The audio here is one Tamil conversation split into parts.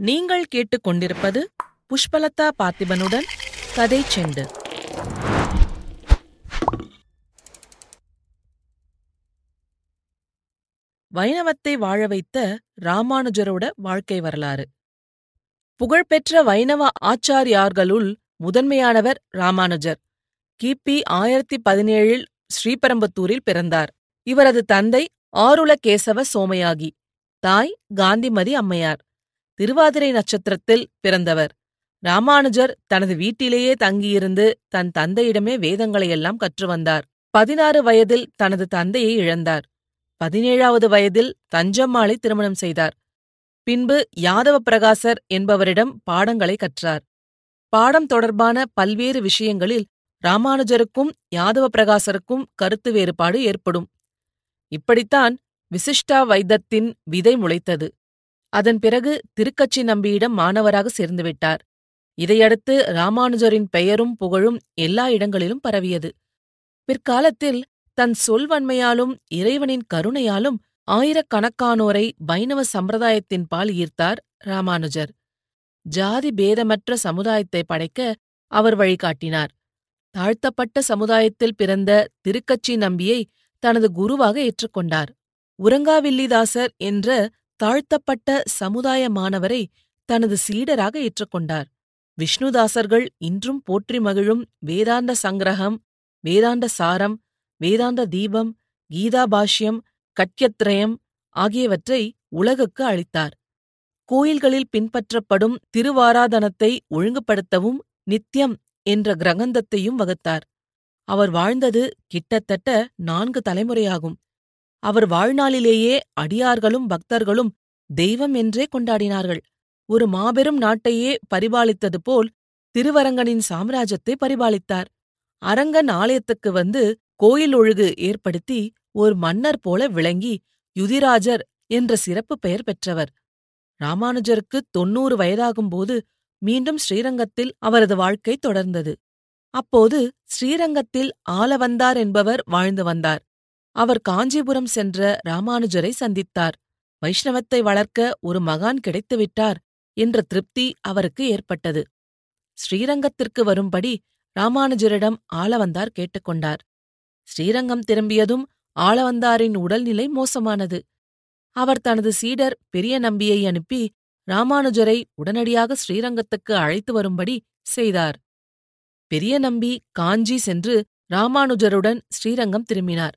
நீங்கள் கேட்டுக்கொண்டிருப்பது புஷ்பலதா பார்த்திபனுடன் கதை செண்டு. வைணவத்தை வாழ வைத்த ராமானுஜரோட வாழ்க்கை வரலாறு. புகழ்பெற்ற வைணவ ஆச்சாரியார்களுள் முதன்மையானவர் ராமானுஜர். கிபி ஆயிரத்தி பதினேழில் ஸ்ரீபெரம்பத்தூரில் பிறந்தார். இவரது தந்தை ஆருளகேசவ சோமயாகி. தாய் காந்திமதி அம்மையார். திருவாதிரை நட்சத்திரத்தில் பிறந்தவர். ராமானுஜர் தனது வீட்டிலேயே தங்கியிருந்து தன் தந்தையிடமே வேதங்களையெல்லாம் கற்று வந்தார் பதினாறு வயதில் தனது தந்தையை இழந்தார். பதினேழாவது வயதில் தஞ்சம்மாளை திருமணம் செய்தார். பின்பு யாதவ பிரகாசர் என்பவரிடம் பாடங்களை கற்றார். பாடம் தொடர்பான பல்வேறு விஷயங்களில் ராமானுஜருக்கும் யாதவ பிரகாசருக்கும் கருத்து வேறுபாடு ஏற்படும். இப்படித்தான் விசிஷ்டா வைத்தத்தின் விதை முளைத்தது. அதன் பிறகு திருக்கச்சி நம்பியிடம் மாணவராக சேர்ந்துவிட்டார் இதையடுத்து ராமானுஜரின் பெயரும் புகழும் எல்லா இடங்களிலும் பரவியது. பிற்காலத்தில் தன் சொல்வன்மையாலும் இறைவனின் கருணையாலும் ஆயிரக்கணக்கானோரை வைணவ சம்பிரதாயத்தின் பால் ஈர்த்தார் ராமானுஜர். ஜாதி பேதமற்ற சமுதாயத்தை படைக்க அவர் வழிகாட்டினார். தாழ்த்தப்பட்ட சமுதாயத்தில் பிறந்த திருக்கச்சி நம்பியை தனது குருவாக ஏற்றுக்கொண்டார். உரங்காவில்லிதாசர் என்ற தாழ்த்தப்பட்ட சமுதாய மாணவரை தனது சீடராக ஏற்றுக்கொண்டார். விஷ்ணுதாசர்கள் இன்றும் போற்றி மகிழும் வேதாந்த சங்கிரகம் வேதாந்த சாரம் வேதாந்த தீபம் கீதாபாஷ்யம் கட்யத்ரயம் ஆகியவற்றை உலகுக்கு அளித்தார். கோயில்களில் பின்பற்றப்படும் திருவாராதனத்தை ஒழுங்குபடுத்தவும் நித்யம் என்ற கிரகந்தத்தையும் வகுத்தார். அவர் வாழ்ந்தது கிட்டத்தட்ட நான்கு தலைமுறையாகும். அவர் வாழ்நாளிலேயே அடியார்களும் பக்தர்களும் தெய்வம் என்றே கொண்டாடினார்கள். ஒரு மாபெரும் நாட்டையே பரிபாலித்தது போல் திருவரங்கனின் சாம்ராஜ்யத்தை பரிபாலித்தார். அரங்கன் ஆலயத்துக்கு வந்து கோயில் ஒழுகு ஏற்படுத்தி ஒரு மன்னர் போல விளங்கி யுதிராஜர் என்ற சிறப்பு பெயர் பெற்றவர். ராமானுஜருக்கு தொன்னூறு வயதாகும்போது மீண்டும் ஸ்ரீரங்கத்தில் அவரது வாழ்க்கை தொடர்ந்தது. அப்போது ஸ்ரீரங்கத்தில் ஆலவந்தார் என்பவர் வாழ்ந்து வந்தார். அவர் காஞ்சிபுரம் சென்ற ராமானுஜரை சந்தித்தார். வைஷ்ணவத்தை வளர்க்க ஒரு மகான் கிடைத்துவிட்டார் என்ற திருப்தி அவருக்கு ஏற்பட்டது. ஸ்ரீரங்கத்திற்கு வரும்படி ராமானுஜரிடம் ஆளவந்தார் கேட்டுக்கொண்டார். ஸ்ரீரங்கம் திரும்பியதும் ஆளவந்தாரின் உடல்நிலை மோசமானது. அவர் தனது சீடர் பெரிய நம்பியை அனுப்பி ராமானுஜரை உடனடியாக ஸ்ரீரங்கத்துக்கு அழைத்து வரும்படி செய்தார். பெரிய நம்பி காஞ்சி சென்று ராமானுஜருடன் ஸ்ரீரங்கம் திரும்பினார்.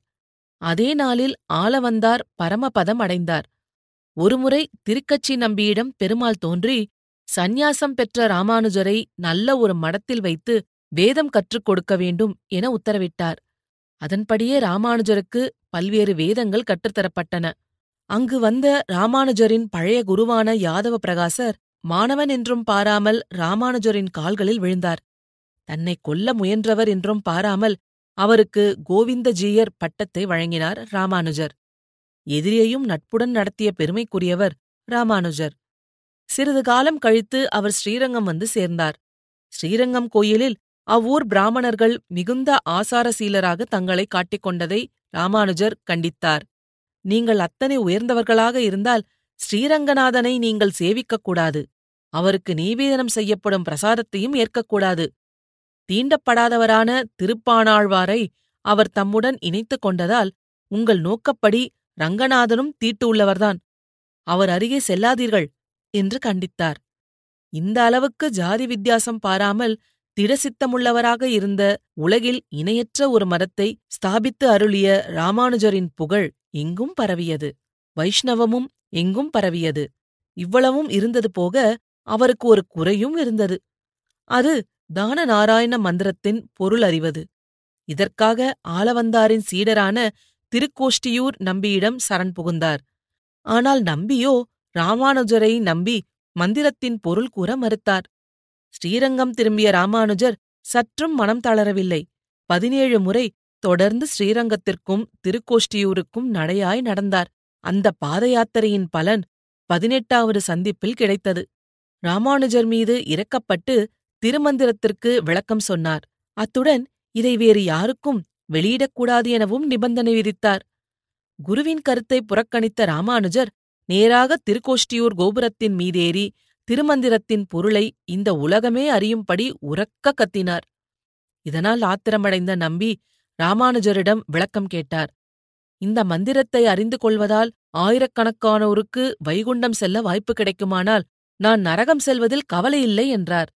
அதே நாளில் ஆளவந்தார் பரமபதம் அடைந்தார். ஒருமுறை திருக்கச்சி நம்பியிடம் பெருமாள் தோன்றி சந்நியாசம் பெற்ற ராமானுஜரை நல்ல ஒரு மடத்தில் வைத்து வேதம் கற்றுக் கொடுக்க வேண்டும் என உத்தரவிட்டார். அதன்படியே ராமானுஜருக்கு பல்வேறு வேதங்கள் கற்றுத்தரப்பட்டன அங்கு வந்த ராமானுஜரின் பழைய குருவான யாதவ பிரகாசர் மாணவன் என்றும் பாராமல் ராமானுஜரின் கால்களில் விழுந்தார். தன்னை கொல்ல முயன்றவர் என்றும் பாராமல் அவருக்கு கோவிந்தஜீயர் பட்டத்தை வழங்கினார் ராமானுஜர். எதிரியையும் நட்புடன் நடத்திய பெருமைக்குரியவர் ராமானுஜர். சிறிது காலம் கழித்து அவர் ஸ்ரீரங்கம் வந்து சேர்ந்தார். ஸ்ரீரங்கம் கோயிலில் அவ்வூர் பிராமணர்கள் மிகுந்த ஆசாரசீலராக தங்களை காட்டிக் ராமானுஜர் கண்டித்தார். நீங்கள் அத்தனை உயர்ந்தவர்களாக இருந்தால் ஸ்ரீரங்கநாதனை நீங்கள் சேவிக்கக்கூடாது அவருக்கு நீவேதனம் செய்யப்படும் பிரசாதத்தையும் ஏற்கக்கூடாது தீண்டப்படாதவரான திருப்பாணாழ்வாரை அவர் தம்முடன் இணைத்துக் கொண்டதால் உங்கள் நோக்கப்படி ரங்கநாதனும் தீட்டு உள்ளவர்தான். அவர் அருகே செல்லாதீர்கள் என்று கண்டித்தார். இந்த அளவுக்கு ஜாதி வித்தியாசம் பாராமல் திடசித்தமுள்ளவராக இருந்த உலகில் இணையற்ற ஒரு மரத்தை ஸ்தாபித்து அருளிய ராமானுஜரின் புகழ் எங்கும் பரவியது. வைஷ்ணவமும் எங்கும் பரவியது. இவ்வளவும் இருந்தது போக அவருக்கு ஒரு குறையும் இருந்தது. அது தான நாராயண மந்திரத்தின் பொருள் அறிவது. இதற்காக ஆலவந்தாரின் சீடரான திருக்கோஷ்டியூர் நம்பியிடம் சரண் புகுந்தார். ஆனால் நம்பியோ ராமானுஜரை நம்பி மந்திரத்தின் பொருள் கூற மறுத்தார். ஸ்ரீரங்கம் திரும்பிய ராமானுஜர் சற்றும் மனம் தளரவில்லை. பதினேழு முறை தொடர்ந்து ஸ்ரீரங்கத்திற்கும் திருக்கோஷ்டியூருக்கும் நடையாய் நடந்தார். அந்த பாதயாத்திரையின் பலன் பதினெட்டாவது சந்திப்பில் கிடைத்தது. ராமானுஜர் மீது இறக்கப்பட்டு திருமந்திரத்திற்கு விளக்கம் சொன்னார். அத்துடன் இதை வேறு யாருக்கும் வெளியிடக்கூடாது எனவும் நிபந்தனை விதித்தார். குருவின் கருத்தை புறக்கணித்த ராமானுஜர் நேராக திருக்கோஷ்டியூர் கோபுரத்தின் மீதேறி திருமந்திரத்தின் பொருளை இந்த உலகமே அறியும்படி உறக்க கத்தினார். இதனால் ஆத்திரமடைந்த நம்பி ராமானுஜரிடம் விளக்கம் கேட்டார். இந்த மந்திரத்தை அறிந்து கொள்வதால் ஆயிரக்கணக்கானோருக்கு வைகுண்டம் செல்ல வாய்ப்பு கிடைக்குமானால் நான் நரகம் செல்வதில் கவலையில்லை என்றார்.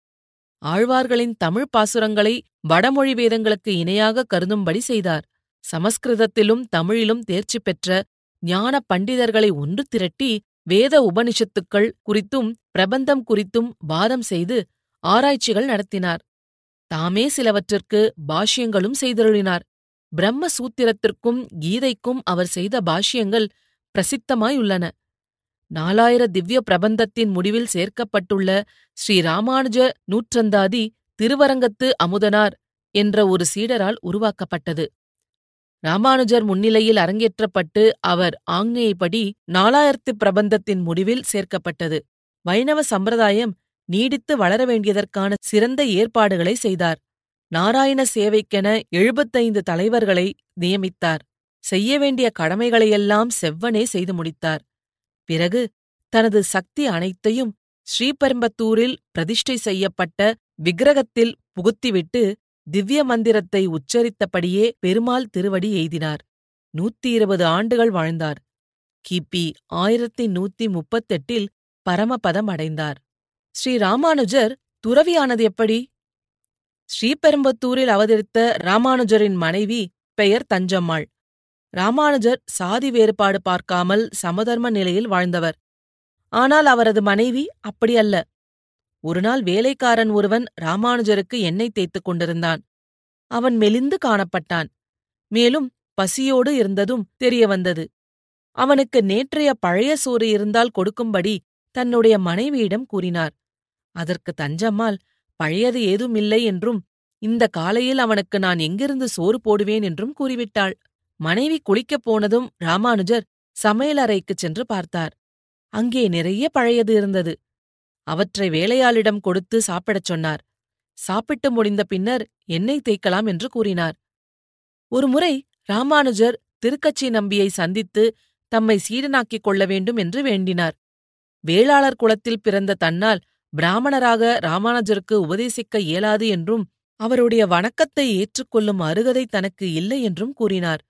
ஆழ்வார்களின் தமிழ் பாசுரங்களை வடமொழி வேதங்களுக்கு இணையாக கருதும்படி செய்தார். சமஸ்கிருதத்திலும் தமிழிலும் தேர்ச்சி பெற்ற ஞான பண்டிதர்களை ஒன்று திரட்டி வேத உபனிஷத்துக்கள் குறித்தும் பிரபந்தம் குறித்தும் வாதம் செய்து ஆராய்ச்சிகள் நடத்தினார். தாமே சிலவற்றிற்கு பாஷ்யங்களும் செய்தருளினார். பிரம்ம சூத்திரத்திற்கும் கீதைக்கும் அவர் செய்த பாஷ்யங்கள் பிரசித்தமாயுள்ளன. நாலாயிர திவ்ய பிரபந்தத்தின் முடிவில் சேர்க்கப்பட்டுள்ள ஸ்ரீ ராமானுஜ நூற்றந்தாதி திருவரங்கத்து அமுதனார் என்ற ஒரு சீடரால் உருவாக்கப்பட்டது. ராமானுஜர் முன்னிலையில் அரங்கேற்றப்பட்டு அவர் ஆங்நேயப்படி நாலாயிரத்து பிரபந்தத்தின் முடிவில் சேர்க்கப்பட்டது. வைணவ சம்பிரதாயம் நீடித்து வளர வேண்டியதற்கான சிறந்த ஏற்பாடுகளை செய்தார். நாராயண சேவைக்கென எழுபத்தைந்து தலைவர்களை நியமித்தார். செய்ய வேண்டிய கடமைகளையெல்லாம் செவ்வனே செய்து முடித்தார். பிறகு தனது சக்தி அனைத்தையும் ஸ்ரீபெரும்பத்தூரில் பிரதிஷ்டை செய்யப்பட்ட விக்கிரகத்தில் புகுத்திவிட்டு திவ்ய மந்திரத்தை உச்சரித்தபடியே பெருமாள் திருவடி எய்தினார். நூத்தி இருபது ஆண்டுகள் வாழ்ந்தார். கிபி ஆயிரத்தி நூத்தி முப்பத்தெட்டில் பரமபதம் அடைந்தார். ஸ்ரீ ராமானுஜர் துறவியானது எப்படி? ஸ்ரீபெரும்பத்தூரில் அவதரித்த ராமானுஜரின் மனைவி பெயர் தஞ்சம்மாள். ராமானுஜர் சாதி வேறுபாடு பார்க்காமல் சமதர்ம நிலையில் வாழ்ந்தவர். ஆனால் அவரது மனைவி அப்படியல்ல ஒருநாள் வேலைக்காரன் ஒருவன் ராமானுஜருக்கு எண்ணெய் தேய்த்துக் கொண்டிருந்தான். அவன் மெலிந்து காணப்பட்டான். மேலும் பசியோடு இருந்ததும் தெரிய வந்தது. அவனுக்கு நேற்றைய பழைய சோறு இருந்தால் கொடுக்கும்படி தன்னுடைய மனைவியிடம் கூறினார். அதற்கு தஞ்சம்மாள் பழையது ஏதும் இல்லை என்றும் இந்த காலையில் அவனுக்கு நான் எங்கிருந்து சோறு போடுவேன் என்றும் கூறிவிட்டாள். மனைவி குளிக்கப் போனதும் ராமானுஜர் சமையலறைக்குச் சென்று பார்த்தார். அங்கே நிறைய பழையது இருந்தது. அவற்றை வேலையாளிடம் கொடுத்து சாப்பிடச் சொன்னார். சாப்பிட்டு முடிந்த பின்னர் எண்ணெய் தேய்க்கலாம் என்று கூறினார். ஒருமுறை ராமானுஜர் திருக்கச்சி நம்பியை சந்தித்து தம்மை சீடனாக்கிக் கொள்ள வேண்டும் என்று வேண்டினார். வேளாளர் குலத்தில் பிறந்த தன்னால் பிராமணராக ராமானுஜருக்கு உபதேசிக்க இயலாது என்றும் அவருடைய வணக்கத்தை ஏற்றுக்கொள்ளும் அருகதை தனக்கு இல்லை என்றும் கூறினார்.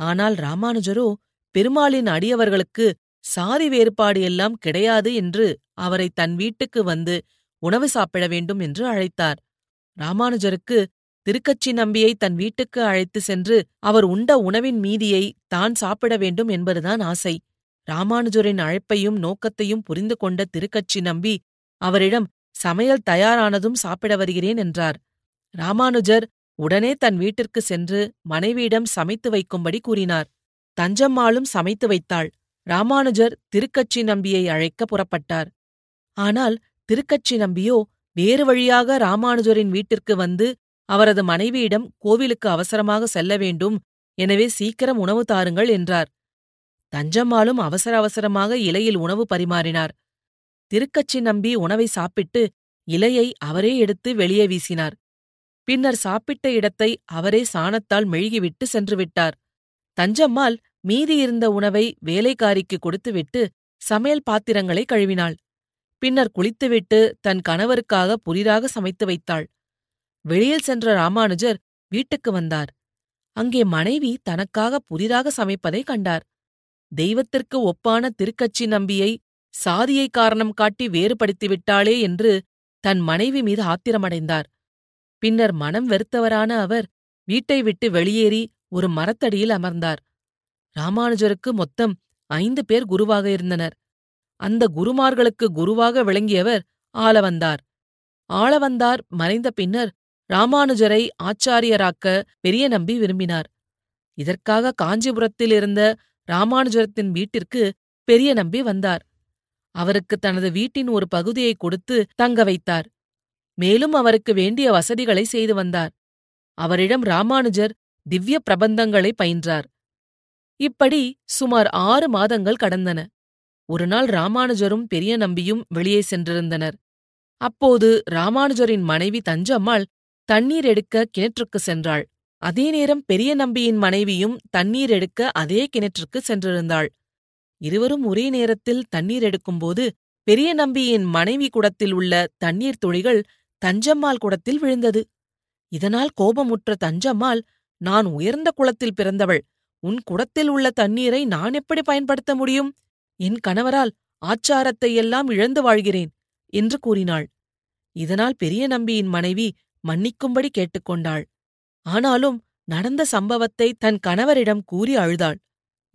ஆனால் ராமானுஜரோ பெருமாளின் அடியவர்களுக்கு சாதி வேறுபாடு எல்லாம் கிடையாது என்று அவரை தன் வீட்டுக்கு வந்து உணவு சாப்பிட வேண்டும் என்று அழைத்தார். ராமானுஜருக்கு திருக்கச்சி நம்பியை தன் வீட்டுக்கு அழைத்து சென்று அவர் உண்ட உணவின் மீதியை தான் சாப்பிட வேண்டும் என்பதுதான் ஆசை. ராமானுஜரின் அழைப்பையும் நோக்கத்தையும் புரிந்து கொண்ட திருக்கச்சி நம்பி அவரிடம் சமையல் தயாரானதும் சாப்பிட வருகிறேன் என்றார். ராமானுஜர் உடனே தன் வீட்டிற்கு சென்று மனைவியிடம் சமைத்து வைக்கும்படி கூறினார். தஞ்சம்மாளும் சமைத்து வைத்தாள். ராமானுஜர் திருக்கச்சி நம்பியை அழைக்க புறப்பட்டார். ஆனால் திருக்கச்சி நம்பியோ வேறு வழியாக ராமானுஜரின் வீட்டிற்கு வந்து அவரது மனைவியிடம் கோவிலுக்கு அவசரமாக செல்ல வேண்டும் எனவே சீக்கிரம் உணவு தாருங்கள் என்றார். தஞ்சம்மாளும் அவசர அவசரமாக இலையில் உணவு பரிமாறினார். திருக்கச்சி நம்பி உணவை சாப்பிட்டு இலையை அவரே எடுத்து வெளியே வீசினார். பின்னர் சாப்பிட்ட இடத்தை அவரே சாணத்தால் மெழுகிவிட்டு சென்று விட்டார் தஞ்சம்மாள் மீதியிருந்த உணவை வேலைக்காரிக்கு கொடுத்துவிட்டு சமையல் பாத்திரங்களை கழுவினாள். பின்னர் குளித்துவிட்டு தன் கணவருக்காக புரிதாக சமைத்து வைத்தாள். வெளியில் சென்ற ராமானுஜர் வீட்டுக்கு வந்தார். அங்கே மனைவி தனக்காக புதிதாக சமைப்பதை கண்டார். தெய்வத்திற்கு ஒப்பான திருக்கச்சி நம்பியை சாதியை காரணம் காட்டி வேறுபடுத்திவிட்டாளே என்று தன் மனைவி மீது ஆத்திரமடைந்தார். பின்னர் மனம் வெறுத்தவரான அவர் வீட்டை விட்டு வெளியேறி ஒரு மரத்தடியில் அமர்ந்தார். ராமானுஜருக்கு மொத்தம் ஐந்து பேர் குருவாக இருந்தனர். அந்த குருமார்களுக்கு குருவாக விளங்கியவர் ஆளவந்தார். ஆளவந்தார் மறைந்த பின்னர் ராமானுஜரை ஆச்சாரியராக்க பெரிய நம்பி விரும்பினார். இதற்காக காஞ்சிபுரத்தில் இருந்த ராமானுஜரத்தின் வீட்டிற்கு பெரிய நம்பி வந்தார். அவருக்கு தனது வீட்டின் ஒரு பகுதியை கொடுத்து தங்க வைத்தார். மேலும் அவருக்கு வேண்டிய வசதிகளை செய்து வந்தார். அவரிடம் ராமானுஜர் திவ்ய பிரபந்தங்களை பயின்றார். இப்படி சுமார் ஆறு மாதங்கள் கடந்தன. ஒருநாள் ராமானுஜரும் பெரிய நம்பியும் வெளியே சென்றிருந்தனர். அப்போது ராமானுஜரின் மனைவி தஞ்சம்மாள் தண்ணீர் எடுக்க கிணற்றுக்கு சென்றாள். அதே நேரம் பெரிய நம்பியின் மனைவியும் தண்ணீர் எடுக்க அதே கிணற்றுக்கு சென்றிருந்தாள். இருவரும் ஒரே நேரத்தில் தண்ணீர் எடுக்கும்போது பெரிய நம்பியின் மனைவி குடத்தில் உள்ள தண்ணீர் துளிகள் தஞ்சம்மாள் குடத்தில் விழுந்தது. இதனால் கோபமுற்ற தஞ்சம்மாள் நான் உயர்ந்த குளத்தில் பிறந்தவள். உன் குடத்தில் உள்ள தண்ணீரை நான் எப்படி பயன்படுத்த முடியும்? என் கணவரால் ஆச்சாரத்தை எல்லாம் இழந்து வாழ்கிறேன் என்று கூறினாள். இதனால் பெரிய நம்பியின் மனைவி மன்னிக்கும்படி கேட்டுக்கொண்டாள் ஆனாலும் நடந்த சம்பவத்தை தன் கணவரிடம் கூறி அழுதாள்.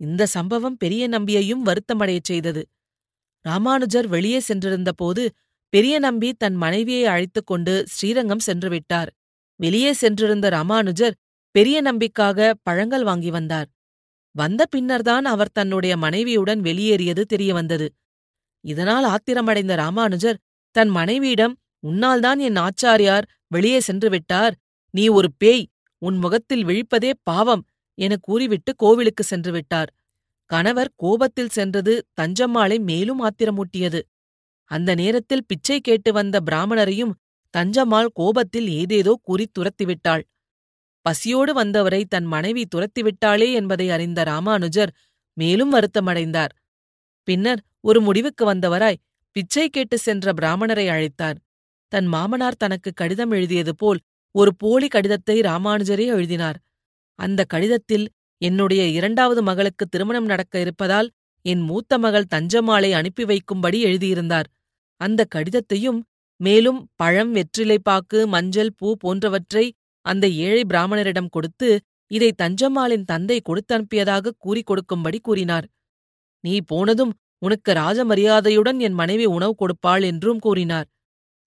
இந்த சம்பவம் பெரிய நம்பியையும் வருத்தமடையச் செய்தது. ராமானுஜர் வெளியே சென்றிருந்தபோது பெரிய நம்பி தன் மனைவியை அழைத்துக் கொண்டு ஸ்ரீரங்கம் சென்றுவிட்டார். வெளியே சென்றிருந்த ராமானுஜர் பெரிய நம்பிக்காக பழங்கள் வாங்கி வந்தார். வந்த பின்னர்தான் அவர் தன்னுடைய மனைவியுடன் வெளியேறியது தெரியவந்தது. இதனால் ஆத்திரமடைந்த ராமானுஜர் தன் மனைவியிடம் உன்னால்தான் என் ஆச்சாரியார் வெளியே சென்று விட்டார் நீ ஒரு பேய் உன் முகத்தில் விழிப்பதே பாவம் என கூறிவிட்டு கோவிலுக்கு சென்று விட்டார் கணவர் கோபத்தில் சென்றது தஞ்சம்மாளை மேலும் ஆத்திரமூட்டியது. அந்த நேரத்தில் பிச்சை கேட்டு வந்த பிராமணரையும் தஞ்சம்மாள் கோபத்தில் ஏதேதோ கூறி துரத்திவிட்டாள். பசியோடு வந்தவரை தன் மனைவி துரத்திவிட்டாளே என்பதை அறிந்த ராமானுஜர் மேலும் வருத்தமடைந்தார். பின்னர் ஒரு முடிவுக்கு வந்தவராய் பிச்சை கேட்டு சென்ற பிராமணரை அழைத்தார். தன் மாமனார் தனக்கு கடிதம் எழுதியது போல் ஒரு போலி கடிதத்தை ராமானுஜரே எழுதினார். அந்த கடிதத்தில் என்னுடைய இரண்டாவது மகளுக்கு திருமணம் நடக்க இருப்பதால் என் மூத்த மகள் தஞ்சமாளை அனுப்பி வைக்கும்படி எழுதியிருந்தார். அந்த கடிதத்தையும் மேலும் பழம் வெற்றிலைப்பாக்கு மஞ்சள் பூ போன்றவற்றை அந்த ஏழை பிராமணரிடம் கொடுத்து இதை தஞ்சம்மாளின் தந்தை கொடுத்தனுப்பியதாக கூறிக் கொடுக்கும்படி கூறினார். நீ போனதும் உனக்கு ராஜமரியாதையுடன் என் மனைவி உணவு கொடுப்பாள் என்றும் கூறினார்.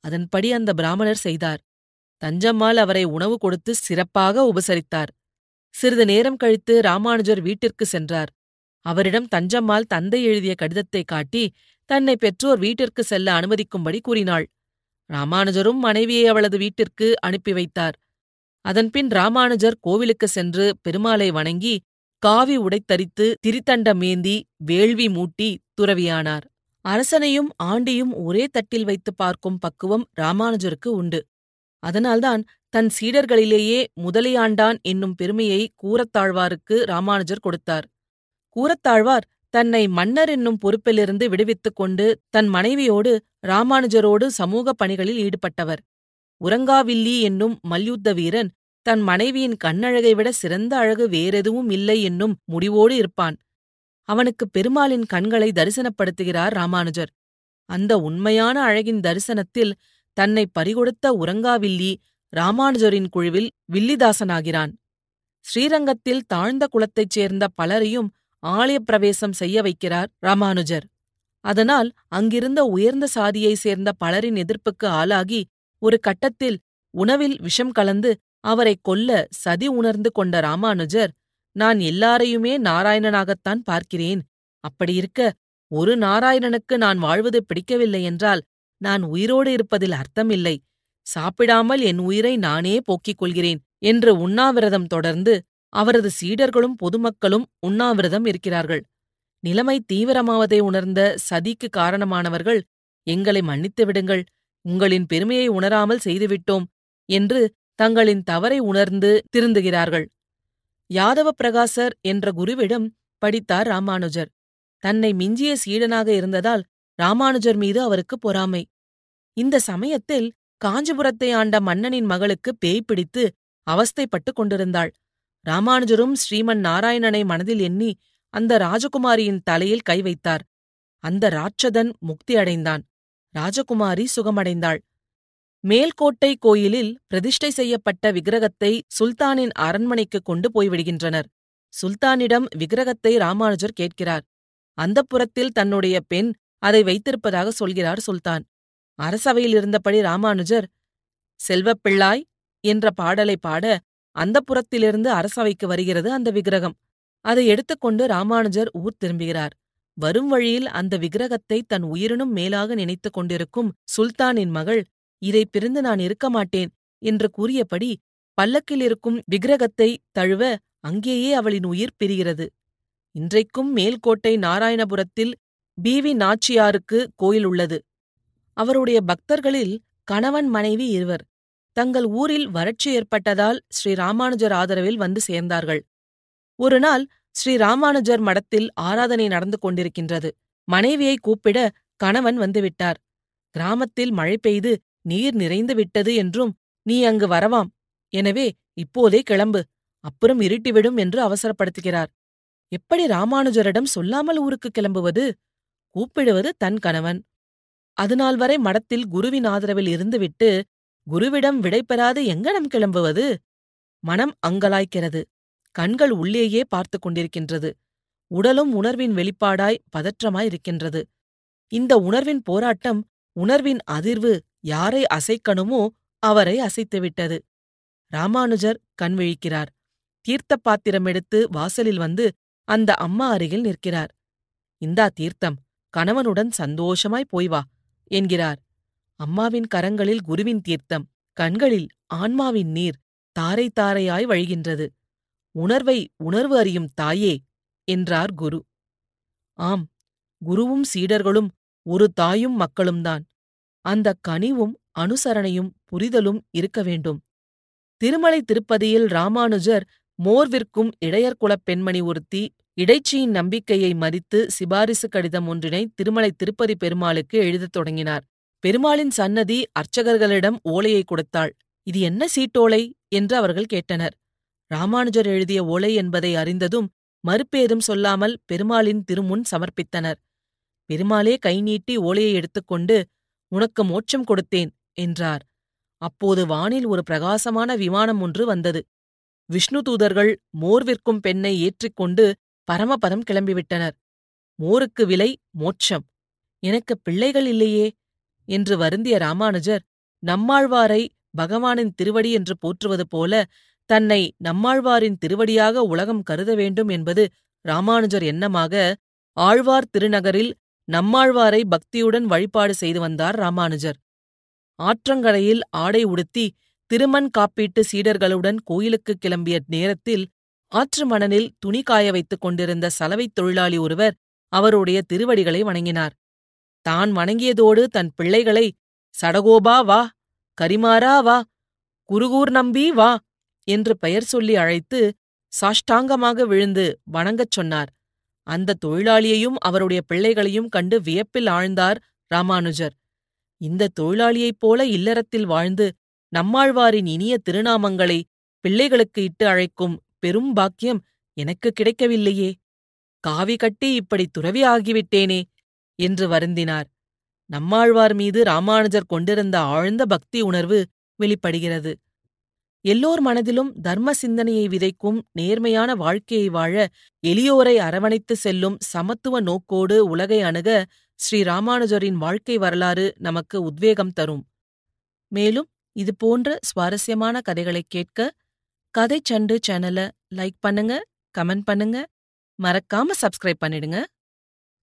அதன்படி அந்த பிராமணர் செய்தார். தஞ்சம்மாள் அவரை உணவு கொடுத்து சிறப்பாக உபசரித்தார். சிறிது நேரம் கழித்து ராமானுஜர் வீட்டிற்கு சென்றார். அவரிடம் தஞ்சம்மாள் தந்தை எழுதிய கடிதத்தை காட்டி தன்னை பெற்றோர் வீட்டிற்கு செல்ல அனுமதிக்கும்படி கூறினாள். ராமானுஜரும் மனைவியை அவளது வீட்டிற்கு அனுப்பி வைத்தார். அதன்பின் ராமானுஜர் கோவிலுக்கு சென்று பெருமாளை வணங்கி காவி உடைத்தரித்து திரித்தண்டம் ஏந்தி வேள்வி மூட்டி துறவியானார். அரசனையும் ஆண்டியும் ஒரே தட்டில் வைத்து பார்க்கும் பக்குவம் ராமானுஜருக்கு உண்டு. அதனால்தான் தன் சீடர்களிலேயே முதலியாண்டான் என்னும் பெருமையை கூரத்தாழ்வாருக்கு ராமானுஜர் கொடுத்தார். கூரத்தாழ்வார் தன்னை மன்னர் என்னும் பொறுப்பிலிருந்து விடுவித்துக் கொண்டு தன் மனைவியோடு ராமானுஜரோடு சமூக பணிகளில் ஈடுபட்டவர். உரங்காவில்லி என்னும் மல்யுத்த வீரன் தன் மனைவியின் கண்ணழகை விட சிறந்த அழகு வேறெதுவும் இல்லை என்னும் முடிவோடு இருப்பான். அவனுக்கு பெருமாளின் கண்களை தரிசனப்படுத்துகிறார் ராமானுஜர். அந்த உண்மையான அழகின் தரிசனத்தில் தன்னை பறிகொடுத்த உரங்காவில்லி ராமானுஜரின் குழுவில் வில்லிதாசனாகிறான். ஸ்ரீரங்கத்தில் தாழ்ந்த குலத்தைச் சேர்ந்த பலரையும் ஆலய பிரவேசம் செய்ய வைக்கிறார் ராமானுஜர். அதனால் அங்கிருந்த உயர்ந்த சாதியைச் சேர்ந்த பலரின் எதிர்ப்புக்கு ஆளாகி ஒரு கட்டத்தில் உணவில் விஷம் கலந்து அவரை கொல்ல சதி உணர்ந்து கொண்ட ராமானுஜர் நான் எல்லாரையுமே நாராயணனாகத்தான் பார்க்கிறேன். அப்படியிருக்க ஒரு நாராயணனுக்கு நான் வாழ்வது பிடிக்கவில்லை என்றால் நான் உயிரோடு இருப்பதில் அர்த்தமில்லை. சாப்பிடாமல் என் உயிரை நானே போக்கிக் கொள்கிறேன் என்று உண்ணாவிரதம் தொடர்ந்து அவரது சீடர்களும் பொதுமக்களும் உண்ணாவிரதம் இருக்கிறார்கள். நிலைமை தீவிரமாவதை உணர்ந்த சதிக்கு காரணமானவர்கள் எங்களை மன்னித்து விடுங்கள் உங்களின் பெருமையை உணராமல் செய்துவிட்டோம் என்று தங்களின் தவறை உணர்ந்து திருந்துகிறார்கள். யாதவ பிரகாசர் என்ற குருவிடம் படித்தார் ராமானுஜர். தன்னை மிஞ்சிய சீடனாக இருந்ததால் ராமானுஜர் மீது அவருக்கு பொறாமை. இந்த சமயத்தில் காஞ்சிபுரத்தை ஆண்ட மன்னனின் மகளுக்கு பேய் பிடித்து அவஸ்தைப்பட்டுக் கொண்டிருந்தாள். ராமானுஜரும் ஸ்ரீமன் நாராயணனை மனதில் எண்ணி அந்த ராஜகுமாரியின் தலையில் கை வைத்தார். அந்த ராட்சதன் முக்தி அடைந்தான். ராஜகுமாரி சுகமடைந்தாள். மேல்கோட்டை கோயிலில் பிரதிஷ்டை செய்யப்பட்ட விக்கிரகத்தை சுல்தானின் அரண்மனைக்கு கொண்டு போய்விடுகின்றனர். சுல்தானிடம் விக்கிரகத்தை ராமானுஜர் கேட்கிறார். அந்த புறத்தில் தன்னுடைய பெண் அதை வைத்திருப்பதாக சொல்கிறார் சுல்தான். அரசவையில் இருந்தபடி ராமானுஜர் செல்வப்பிள்ளாய் என்ற பாடலை பாட அந்த புறத்திலிருந்து அரசவைக்கு வருகிறது அந்த விக்கிரகம். அதை எடுத்துக்கொண்டு ராமானுஜர் ஊர் திரும்புகிறார். வரும் வழியில் அந்த விக்கிரகத்தை தன் உயிரினும் மேலாக நினைத்துக் கொண்டிருக்கும் சுல்தானின் மகள் இதை பிரிந்து நான் இருக்க மாட்டேன் என்று கூறியபடி பல்லக்கில் இருக்கும் விக்கிரகத்தை தழுவ அங்கேயே அவளின் உயிர் பிரிகிறது. இன்றைக்கும் மேல்கோட்டை நாராயணபுரத்தில் பிவி நாச்சியாருக்கு கோயில் உள்ளது. அவருடைய பக்தர்களில் கணவன் மனைவி இருவர். தங்கள் ஊரில் வறட்சி ஏற்பட்டதால் ஸ்ரீ ராமானுஜர் ஆதரவில் வந்து சேர்ந்தார்கள். ஒருநாள் ஸ்ரீ ராமானுஜர் மடத்தில் ஆராதனை நடந்து கொண்டிருக்கின்றது. மனைவியை கூப்பிட கணவன் வந்துவிட்டார் கிராமத்தில் மழை பெய்து நீர் நிறைந்து விட்டது என்றும் நீ அங்கு வரவாம். எனவே இப்போதே கிளம்பு. அப்புறம் இருட்டிவிடும் என்று அவசரப்படுத்துகிறார். எப்படி ராமானுஜரிடம் சொல்லாமல் ஊருக்கு கிளம்புவது? கூப்பிடுவது தன் கணவன் அதுநாள் வரை மடத்தில் குருவின் ஆதரவில் இருந்துவிட்டு குருவிடம் விடைபெறாது எங்கனம் கிளம்புவது? மனம் அங்கலாய்க்கிறது. கண்கள் உள்ளேயே பார்த்து கொண்டிருக்கின்றது. உடலும் உணர்வின் வெளிப்பாடாய் பதற்றமாயிருக்கின்றது. இந்த உணர்வின் போராட்டம் உணர்வின் அதிர்வு யாரை அசைக்கணுமோ அவரை அசைத்துவிட்டது. ராமானுஜர் கண் விழிக்கிறார். தீர்த்த பாத்திரம் எடுத்து வாசலில் வந்து அந்த அம்மா அருகில் நிற்கிறார். இந்தா தீர்த்தம். கணவனுடன் சந்தோஷமாய் போய் வா என்கிறார். அம்மாவின் கரங்களில் குருவின் தீர்த்தம் கண்களில் ஆன்மாவின் நீர் தாரை தாரையாய் வழிகின்றது. உணர்வை உணர்வு அறியும் தாயே என்றார் குரு. ஆம் குருவும் சீடர்களும் ஒரு தாயும் மக்களும்தான். அந்த கனிவும் அனுசரணையும் புரிதலும் இருக்க வேண்டும். திருமலை திருப்பதியில் ராமானுஜர் மோர் விற்கும் இடையர்குலப் பெண்மணி ஒருத்தி இடைச்சியின் நம்பிக்கையை மதித்து சிபாரிசு கடிதம் ஒன்றினை திருமலை திருப்பதி பெருமாளுக்கு எழுதத் தொடங்கினார். பெருமாளின் சன்னதி அர்ச்சகர்களிடம் ஓலையை கொடுத்தாள். இது என்ன சீட்டோலை? என்று அவர்கள் கேட்டனர். ராமானுஜர் எழுதிய ஓலை என்பதை அறிந்ததும் மறுப்பேதும் சொல்லாமல் பெருமாளின் திருமுன் சமர்ப்பித்தனர். பெருமாளே கை நீட்டி ஓலையை எடுத்துக்கொண்டு உனக்கு மோட்சம் கொடுத்தேன் என்றார். அப்போது வானில் ஒரு பிரகாசமான விமானம் ஒன்று வந்தது. விஷ்ணு தூதர்கள் மோர் விற்கும் பெண்ணை ஏற்றிக்கொண்டு பரமபதம் கிளம்பிவிட்டனர். மோருக்கு விலை மோட்சம். எனக்கு பிள்ளைகள் இல்லையே என்று வருந்திய ராமானுஜர் நம்மாழ்வாரை பகவானின் திருவடி என்று போற்றுவது போல தன்னை நம்மாழ்வாரின் திருவடியாக உலகம் கருத வேண்டும் என்பது ராமானுஜர் எண்ணமாக ஆழ்வார் திருநகரில் நம்மாழ்வாரை பக்தியுடன் வழிபாடு செய்து வந்தார் ராமானுஜர். ஆற்றங்கரையில் ஆடை உடுத்தி திருமண் காப்பீட்டு சீடர்களுடன் கோயிலுக்குக் கிளம்பிய நேரத்தில் ஆற்று மணலில் துணி காய வைத்துக் கொண்டிருந்த சலவைத் தொழிலாளி ஒருவர் அவருடைய திருவடிகளை வணங்கினார். தான் வணங்கியதோடு தன் பிள்ளைகளை சடகோபா வா கரிமாரா வா குருகூர் நம்பி வா என்று பெயர் சொல்லி அழைத்து சாஷ்டாங்கமாக விழுந்து வணங்கச் சொன்னார். அந்த தொழிலாளியையும் அவருடைய பிள்ளைகளையும் கண்டு வியப்பில் ஆழ்ந்தார் ராமானுஜர். இந்த தொழிலாளியைப் போல இல்லறத்தில் வாழ்ந்து நம்மாழ்வாரின் இனிய திருநாமங்களை பிள்ளைகளுக்கு இட்டு அழைக்கும் பெரும் பாக்கியம் எனக்கு கிடைக்கவில்லையே. காவி கட்டி இப்படி துறவி ஆகிவிட்டேனே என்று வருந்தினார். நம்மாழ்வார் மீது ராமானுஜர் கொண்டிருந்த ஆழ்ந்த பக்தி உணர்வு வெளிப்படுகிறது. எல்லோர் மனதிலும் தர்ம சிந்தனையை விதைக்கும் நேர்மையான வாழ்க்கையை வாழ எளியோரை அரவணைத்து செல்லும் சமத்துவ நோக்கோடு உலகை அணுக ஸ்ரீ ராமானுஜரின் வாழ்க்கை வரலாறு நமக்கு உத்வேகம் தரும். மேலும் இது போன்ற சுவாரஸ்யமான கதைகளைக் கேட்க கதை சண்டு சேனலை லைக் பண்ணுங்க கமெண்ட் பண்ணுங்க. மறக்காம சப்ஸ்கிரைப் பண்ணிடுங்க.